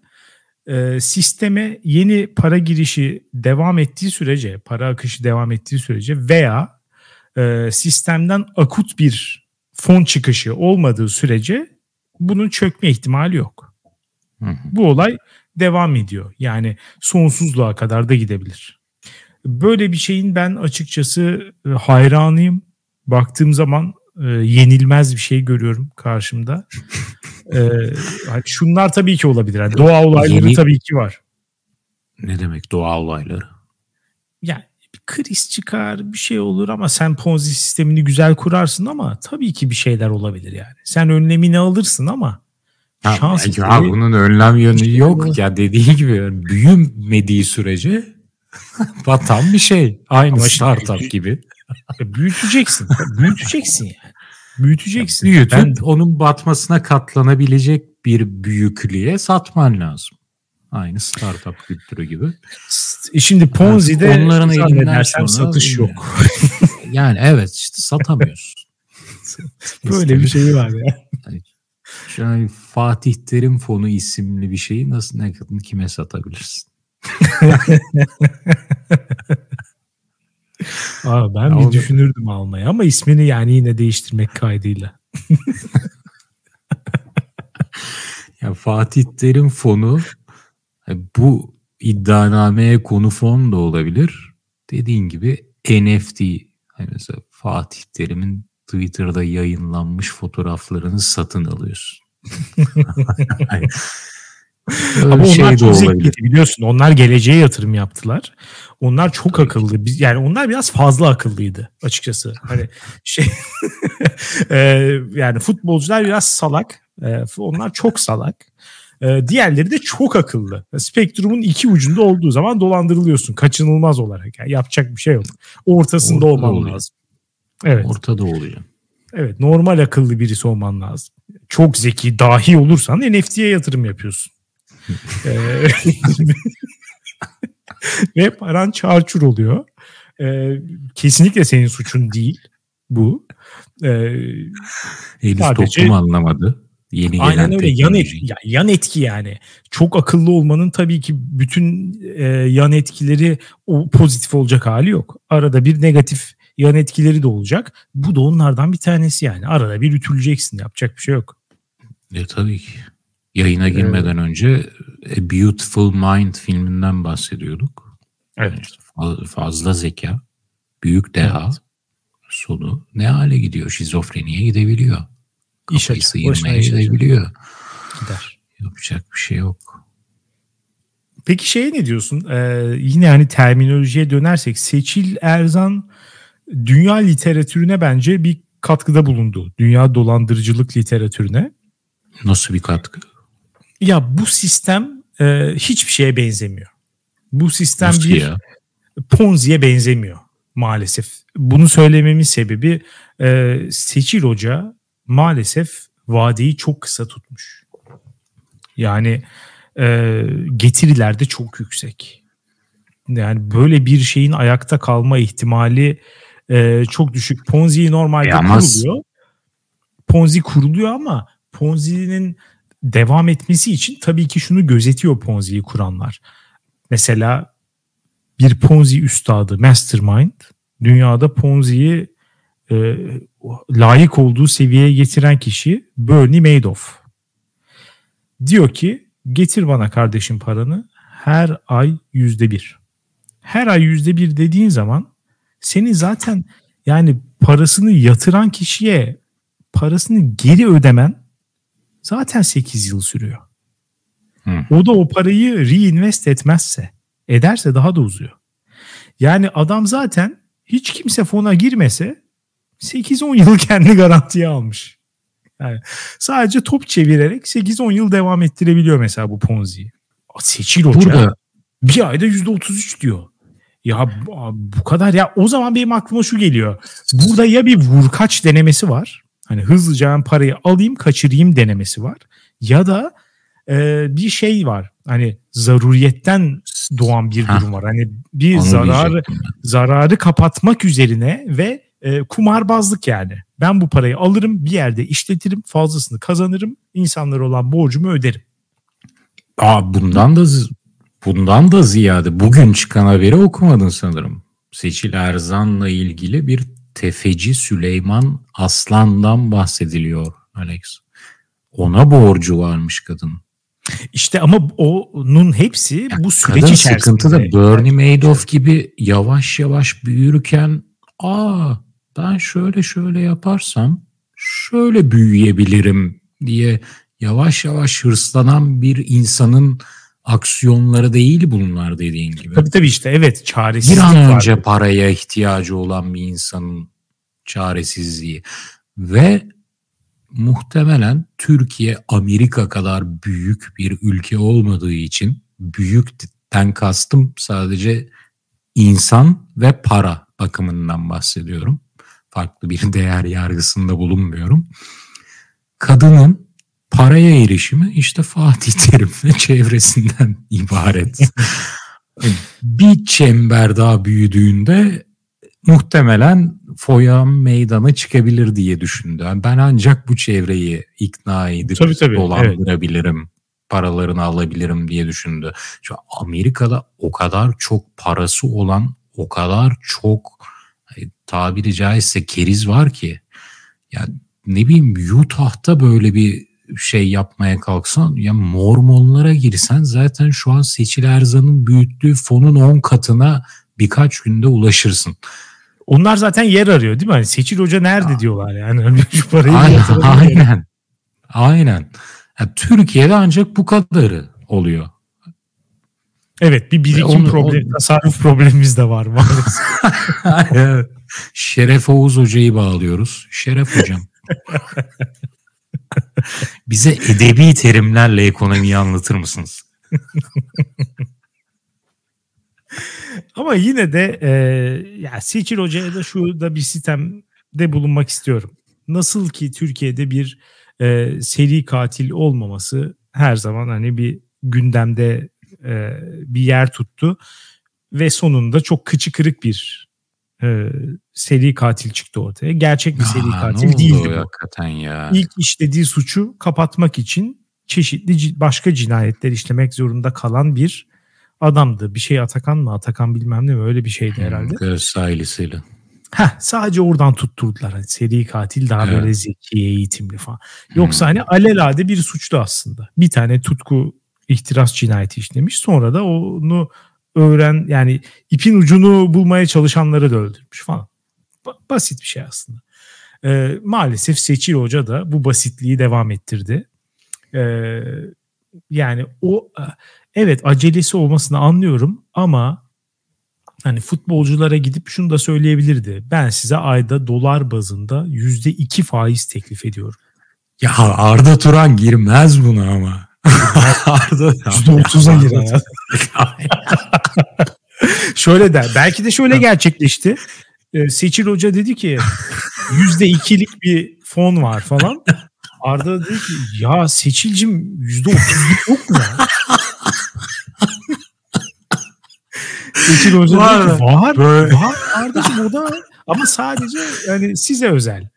e, sisteme yeni para girişi devam ettiği sürece, para akışı devam ettiği sürece veya e, sistemden akut bir fon çıkışı olmadığı sürece bunun çökme ihtimali yok. Hı hı. Bu olay devam ediyor. Yani sonsuzluğa kadar da gidebilir. Böyle bir şeyin ben açıkçası e, hayranıyım. Baktığım zaman e, yenilmez bir şey görüyorum karşımda. *laughs* e, hani şunlar tabii ki olabilir. Yani doğa olayları Yeni... tabii ki var. Ne demek doğa olayları? Yani bir kriz çıkar bir şey olur ama sen Ponzi sistemini güzel kurarsın ama tabii ki bir şeyler olabilir yani. Sen önlemini alırsın ama ha, şans ya bunun önlem yönü şey yok olur. ya dediği gibi büyümediği sürece *laughs* batan bir şey. Aynı ama startup şey, gibi. *laughs* Büyüteceksin. büyüteceksin yani. Büyüteceksin. Ya büyütüp ben... onun batmasına katlanabilecek bir büyüklüğe satman lazım. Aynı startup kültürü gibi. Şimdi Ponzi'de yani onların elinden satış yok. *laughs* yani evet işte satamıyorsun. *laughs* Böyle bir şey var ya. Yani, an Fatih Terim Fonu isimli bir şeyi nasıl ne kime satabilirsin? *laughs* Aa, ben ya bir onu... düşünürdüm almayı ama ismini yani yine değiştirmek kaydıyla. ya Fatih Terim Fonu bu iddianameye konu fon da olabilir. Dediğin gibi NFT hani mesela Fatih Terim'in Twitter'da yayınlanmış fotoğraflarını satın alıyorsun. *laughs* Ama onlar çok zekliydi biliyorsun. Onlar geleceğe yatırım yaptılar. Onlar çok Tabii. akıllı. Biz yani onlar biraz fazla akıllıydı açıkçası. Hani şey *laughs* e, yani futbolcular biraz salak. E, onlar çok salak. E, diğerleri de çok akıllı. Spektrumun iki ucunda olduğu zaman dolandırılıyorsun kaçınılmaz olarak. Yani yapacak bir şey yok. Ortasında Ortada olman oluyor. lazım. Evet. Ortada oluyor. Evet normal akıllı birisi olman lazım. Çok zeki, dahi olursan NFT'ye yatırım yapıyorsun. *laughs* Ee, *laughs* ve paran çarçur oluyor. Ee, kesinlikle senin suçun değil bu. Ee, Henüz sadece, toplum anlamadı. Yeni gelen Aynen öyle yan, et, ya, yan etki yani. Çok akıllı olmanın tabii ki bütün e, yan etkileri o pozitif olacak hali yok. Arada bir negatif yan etkileri de olacak. Bu da onlardan bir tanesi yani. Arada bir ütüleceksin yapacak bir şey yok. E tabii ki. Yayına girmeden evet. önce A Beautiful Mind filminden bahsediyorduk. Evet. Yani fazla zeka, büyük deha, evet. sonu ne hale gidiyor? Şizofreniye gidebiliyor. İş sıyırmaya gidebiliyor. Gider. Yapacak bir şey yok. Peki şeye ne diyorsun? Ee, yine hani terminolojiye dönersek Seçil Erzan dünya literatürüne bence bir katkıda bulundu. Dünya dolandırıcılık literatürüne. Nasıl bir katkı? Ya bu sistem e, hiçbir şeye benzemiyor. Bu sistem Nasıl bir ya? Ponzi'ye benzemiyor maalesef. Bunu söylememin sebebi e, Seçil Hoca maalesef vadeyi çok kısa tutmuş. Yani e, getiriler de çok yüksek. Yani böyle bir şeyin ayakta kalma ihtimali e, çok düşük. Ponzi normalde Yalnız. kuruluyor. Ponzi kuruluyor ama Ponzi'nin devam etmesi için tabii ki şunu gözetiyor Ponzi'yi kuranlar. Mesela bir Ponzi üstadı, mastermind dünyada Ponzi'yi e, layık olduğu seviyeye getiren kişi Bernie Madoff. Diyor ki getir bana kardeşim paranı her ay yüzde bir. Her ay yüzde bir dediğin zaman seni zaten yani parasını yatıran kişiye parasını geri ödemen zaten 8 yıl sürüyor. Hı. O da o parayı reinvest etmezse, ederse daha da uzuyor. Yani adam zaten hiç kimse fona girmese 8-10 yıl kendi garantiye almış. Yani sadece top çevirerek 8-10 yıl devam ettirebiliyor mesela bu Ponzi'yi. Seçil Hoca Burada. bir ayda %33 diyor. Ya bu kadar ya o zaman benim aklıma şu geliyor. Burada ya bir vurkaç denemesi var. Hani hızlıca ben parayı alayım kaçırayım denemesi var. Ya da e, bir şey var. Hani zaruriyetten doğan bir durum ha, var. Hani bir zararı zararı kapatmak üzerine ve e, kumarbazlık yani. Ben bu parayı alırım bir yerde işletirim fazlasını kazanırım insanlara olan borcumu öderim. Aa, bundan da bundan da ziyade bugün çıkan haberi okumadın sanırım. Seçil Erzan'la ilgili bir tefeci Süleyman Aslan'dan bahsediliyor Alex. Ona borcu varmış kadın. İşte ama onun hepsi ya bu süreç kadın içerisinde. sıkıntı da Bernie Madoff gibi yavaş yavaş büyürken aa ben şöyle şöyle yaparsam şöyle büyüyebilirim diye yavaş yavaş hırslanan bir insanın aksiyonları değil bunlar dediğin gibi. Tabii tabii işte evet çaresizlik Bir an önce var. paraya ihtiyacı olan bir insanın çaresizliği ve muhtemelen Türkiye Amerika kadar büyük bir ülke olmadığı için büyükten kastım sadece insan ve para bakımından bahsediyorum. Farklı bir *laughs* değer yargısında bulunmuyorum. Kadının paraya erişimi işte Fatih *laughs* Terim ve çevresinden *laughs* ibaret. bir çember daha büyüdüğünde muhtemelen foya meydana çıkabilir diye düşündü. ben ancak bu çevreyi ikna edip tabii, tabii, dolandırabilirim. Evet. Paralarını alabilirim diye düşündü. Şu Amerika'da o kadar çok parası olan, o kadar çok tabiri caizse keriz var ki. Ya ne bileyim Utah'ta böyle bir şey yapmaya kalksan ya mormonlara girsen zaten şu an Seçil Erzan'ın büyüttüğü fonun 10 katına birkaç günde ulaşırsın. Onlar zaten yer arıyor değil mi? Hani Seçil Hoca nerede ya. diyorlar yani. Şu parayı aynen, aynen. Aynen. Yani Türkiye'de ancak bu kadarı oluyor. Evet bir birikim onu, problemi, onu... tasarruf problemimiz de var maalesef. *laughs* Şeref Oğuz Hoca'yı bağlıyoruz. Şeref Hocam. *laughs* Bize edebi terimlerle ekonomiyi anlatır mısınız? *laughs* Ama yine de e, ya Seçil Hoca'ya da şu da bir sistemde bulunmak istiyorum. Nasıl ki Türkiye'de bir e, seri katil olmaması her zaman hani bir gündemde e, bir yer tuttu ve sonunda çok kıçı kırık bir e, seri katil çıktı ortaya. Gerçek bir seri Aa, katil değildi bu. Hakikaten ya. İlk işlediği suçu kapatmak için çeşitli başka cinayetler işlemek zorunda kalan bir adamdı. Bir şey Atakan mı? Atakan bilmem ne mi? Öyle bir şeydi hmm, herhalde. Göz ailesiyle. Heh, sadece oradan tutturdular. Hani seri katil daha evet. böyle zeki, eğitimli falan. Yoksa hmm. hani alelade bir suçlu aslında. Bir tane tutku ihtiras cinayeti işlemiş. Sonra da onu öğren yani ipin ucunu bulmaya çalışanları da öldürmüş falan. basit bir şey aslında. Ee, maalesef Seçil Hoca da bu basitliği devam ettirdi. Ee, yani o evet acelesi olmasını anlıyorum ama hani futbolculara gidip şunu da söyleyebilirdi. Ben size ayda dolar bazında yüzde iki faiz teklif ediyorum. Ya Arda Turan girmez buna ama. *laughs* Arda %30'a girer. *laughs* *laughs* şöyle der. Belki de şöyle gerçekleşti. Ee, Seçil Hoca dedi ki yüzde ikilik bir fon var falan. Arda dedi ki ya Seçilcim yüzde otuzluk yok mu ya? Seçil Hoca var, dedi ki var, böyle. var kardeşim o da ama sadece yani size özel.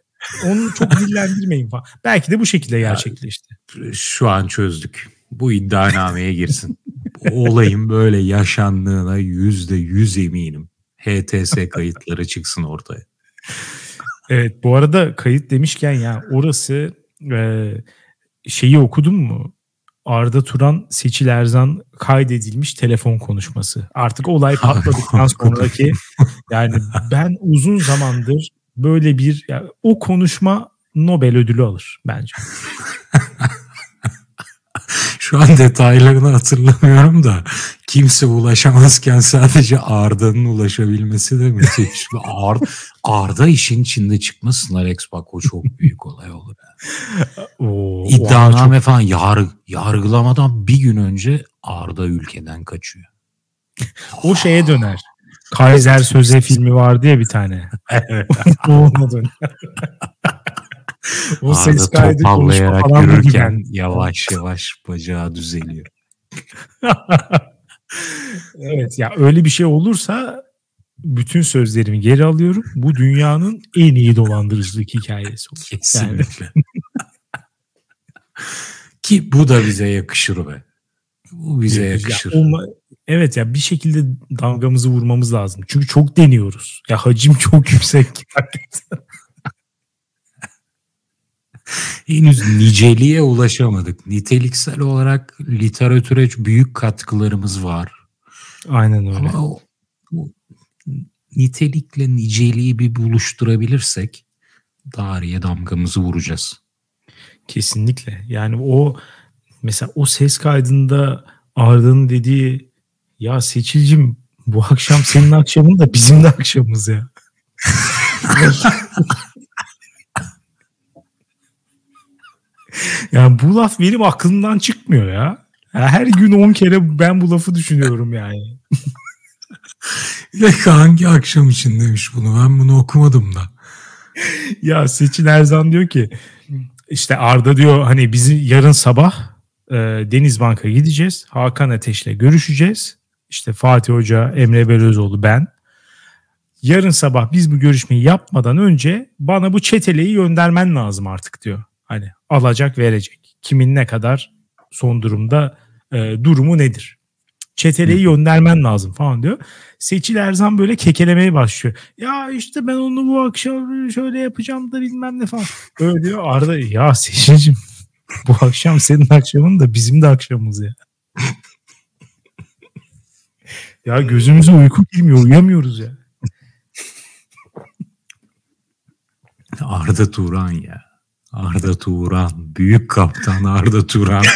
Onu çok dillendirmeyin falan. Belki de bu şekilde gerçekleşti. Şu an çözdük. Bu iddianameye girsin. Olayın böyle yaşandığına yüzde yüz eminim. HTS kayıtları çıksın ortaya. Evet bu arada kayıt demişken ya orası e, şeyi okudun mu? Arda Turan Seçil Erzan kaydedilmiş telefon konuşması. Artık olay *laughs* patladıktan sonraki yani ben uzun zamandır böyle bir yani o konuşma Nobel ödülü alır bence. *laughs* Şu an detaylarını hatırlamıyorum da kimse ulaşamazken sadece Arda'nın ulaşabilmesi de müthiş. Arda, Arda işin içinde çıkmasın Alex bak o çok büyük olay olur. Yani. İddianame çok... falan yarg, yargılamadan bir gün önce Arda ülkeden kaçıyor. o şeye döner. Kaiser Söze filmi vardı ya bir tane. *laughs* evet. *laughs* O Arda ses kaydı topallayarak yürürken yavaş yavaş bacağı düzeliyor. *laughs* evet ya öyle bir şey olursa bütün sözlerimi geri alıyorum. Bu dünyanın en iyi dolandırıcılık hikayesi olur. Kesinlikle. Yani. Ki bu da bize yakışır be. Bu bize yakışır. Ya, olma, evet ya bir şekilde damgamızı vurmamız lazım. Çünkü çok deniyoruz. Ya hacim çok yüksek. *laughs* henüz niceliğe ulaşamadık. Niteliksel olarak literatüre büyük katkılarımız var. Aynen öyle. Ama o, o nitelikle niceliği bir buluşturabilirsek tarihe damgamızı vuracağız. Kesinlikle. Yani o mesela o ses kaydında Arda'nın dediği ya Seçilcim bu akşam senin akşamın da bizim de akşamımız ya. *laughs* yani bu laf benim aklımdan çıkmıyor ya. Her gün 10 kere ben bu lafı düşünüyorum yani. Bir hangi akşam için demiş bunu. Ben bunu okumadım da. ya Seçin Erzan diyor ki işte Arda diyor hani bizi yarın sabah e, Denizbank'a gideceğiz. Hakan Ateş'le görüşeceğiz. İşte Fatih Hoca, Emre Belözoğlu ben. Yarın sabah biz bu görüşmeyi yapmadan önce bana bu çeteleyi göndermen lazım artık diyor. Hani alacak verecek. Kimin ne kadar son durumda e, durumu nedir? Çeteleyi göndermen lazım falan diyor. Seçil Erzan böyle kekelemeye başlıyor. Ya işte ben onu bu akşam şöyle yapacağım da bilmem ne falan. Öyle diyor Arda ya Seçil'cim bu akşam senin akşamın da bizim de akşamımız ya. ya gözümüze uyku girmiyor uyuyamıyoruz ya. Arda Turan ya. Arda Turan, büyük kaptan Arda Turan. *laughs*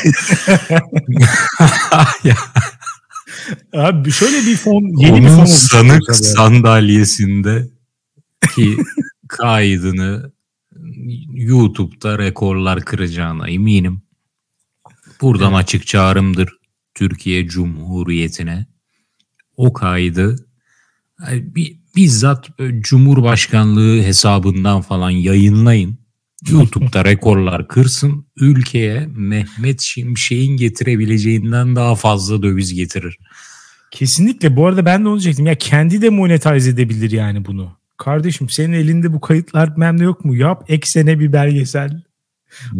Abi şöyle bir fon, yeni Onun bir fon sanık sandalyesinde *laughs* ki kaydını YouTube'da rekorlar kıracağına eminim. Buradan evet. açık çağrımdır Türkiye Cumhuriyeti'ne. O kaydı bizzat Cumhurbaşkanlığı hesabından falan yayınlayın. YouTube'da rekorlar kırsın. Ülkeye Mehmet Şimşek'in getirebileceğinden daha fazla döviz getirir. Kesinlikle. Bu arada ben de onu diyecektim. Ya kendi de monetize edebilir yani bunu. Kardeşim senin elinde bu kayıtlar memle yok mu? Yap eksene bir belgesel.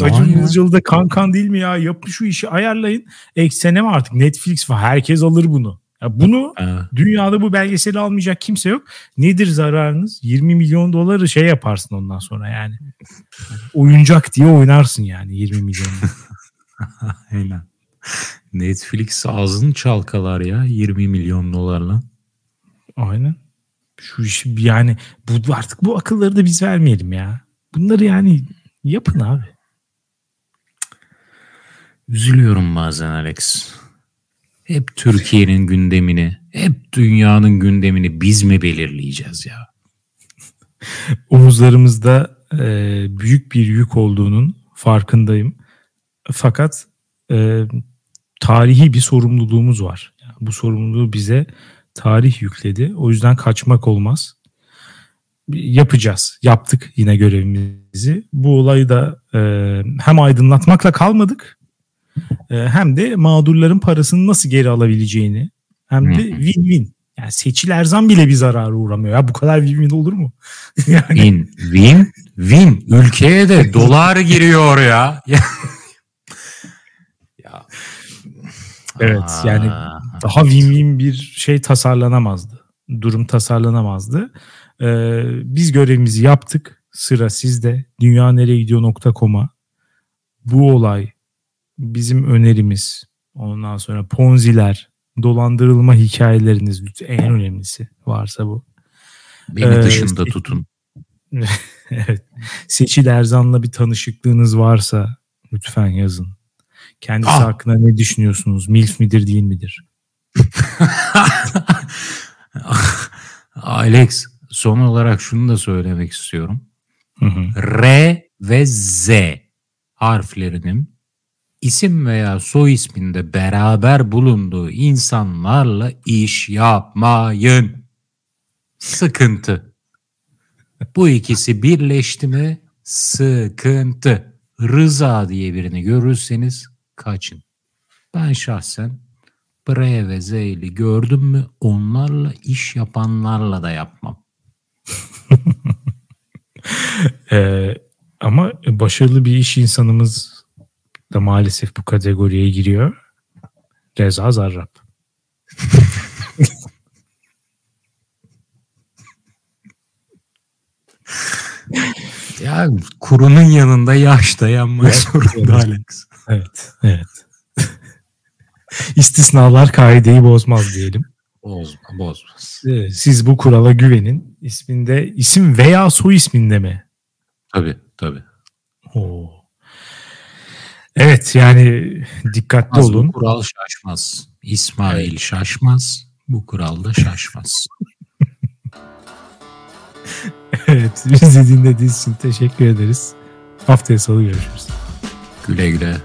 Acun Ilıcalı da kankan değil mi ya? Yapın şu işi ayarlayın. Eksene mi artık? Netflix var. Herkes alır bunu. Ya bunu dünyada bu belgeseli almayacak kimse yok. Nedir zararınız? 20 milyon doları şey yaparsın ondan sonra yani. Oyuncak diye oynarsın yani 20 milyon. *laughs* Aynen. Netflix ağzını çalkalar ya 20 milyon dolarla. Aynen. Şu işi yani bu artık bu akılları da biz vermeyelim ya. Bunları yani yapın abi. Üzülüyorum bazen Alex. Hep Türkiye'nin gündemini, hep dünyanın gündemini biz mi belirleyeceğiz ya? Omuzlarımızda e, büyük bir yük olduğunun farkındayım. Fakat e, tarihi bir sorumluluğumuz var. Yani bu sorumluluğu bize tarih yükledi. O yüzden kaçmak olmaz. Yapacağız. Yaptık yine görevimizi. Bu olayı da e, hem aydınlatmakla kalmadık ee, hem de mağdurların parasını nasıl geri alabileceğini hem de win-win. Yani Seçil Erzan bile bir zarara uğramıyor. Ya bu kadar win-win olur mu? *laughs* yani... Win, win, win. Ülkeye de *laughs* dolar giriyor ya. *laughs* ya. Evet yani daha win-win bir şey tasarlanamazdı. Durum tasarlanamazdı. Ee, biz görevimizi yaptık. Sıra sizde. Dünya nereye gidiyor.com'a bu olay bizim önerimiz. Ondan sonra ponziler, dolandırılma hikayeleriniz en önemlisi varsa bu. Beni ee, dışında tutun. *laughs* evet. Seçil Erzan'la bir tanışıklığınız varsa lütfen yazın. Kendisi ah. hakkında ne düşünüyorsunuz? Milf midir değil midir? *laughs* Alex son olarak şunu da söylemek istiyorum. Hı hı. R ve Z harflerinin isim veya soy isminde beraber bulunduğu insanlarla iş yapmayın. Sıkıntı. Bu ikisi birleşti mi sıkıntı. Rıza diye birini görürseniz kaçın. Ben şahsen Bre ve Z'li gördüm mü onlarla iş yapanlarla da yapmam. *laughs* ee, ama başarılı bir iş insanımız da maalesef bu kategoriye giriyor. Reza Zarrab. *laughs* ya kurunun yanında yaş dayanmak evet, zorunda evet. Alex. Evet, evet. *laughs* İstisnalar kaideyi bozmaz diyelim. Bozma, bozmaz. Siz bu kurala güvenin. İsminde isim veya soy isminde mi? Tabii, tabii. Oo. Evet yani dikkatli olun. Bu kural şaşmaz. İsmail evet. şaşmaz. Bu kural da şaşmaz. *laughs* evet bizi dinlediğiniz için teşekkür ederiz. Haftaya salı görüşürüz. Güle güle.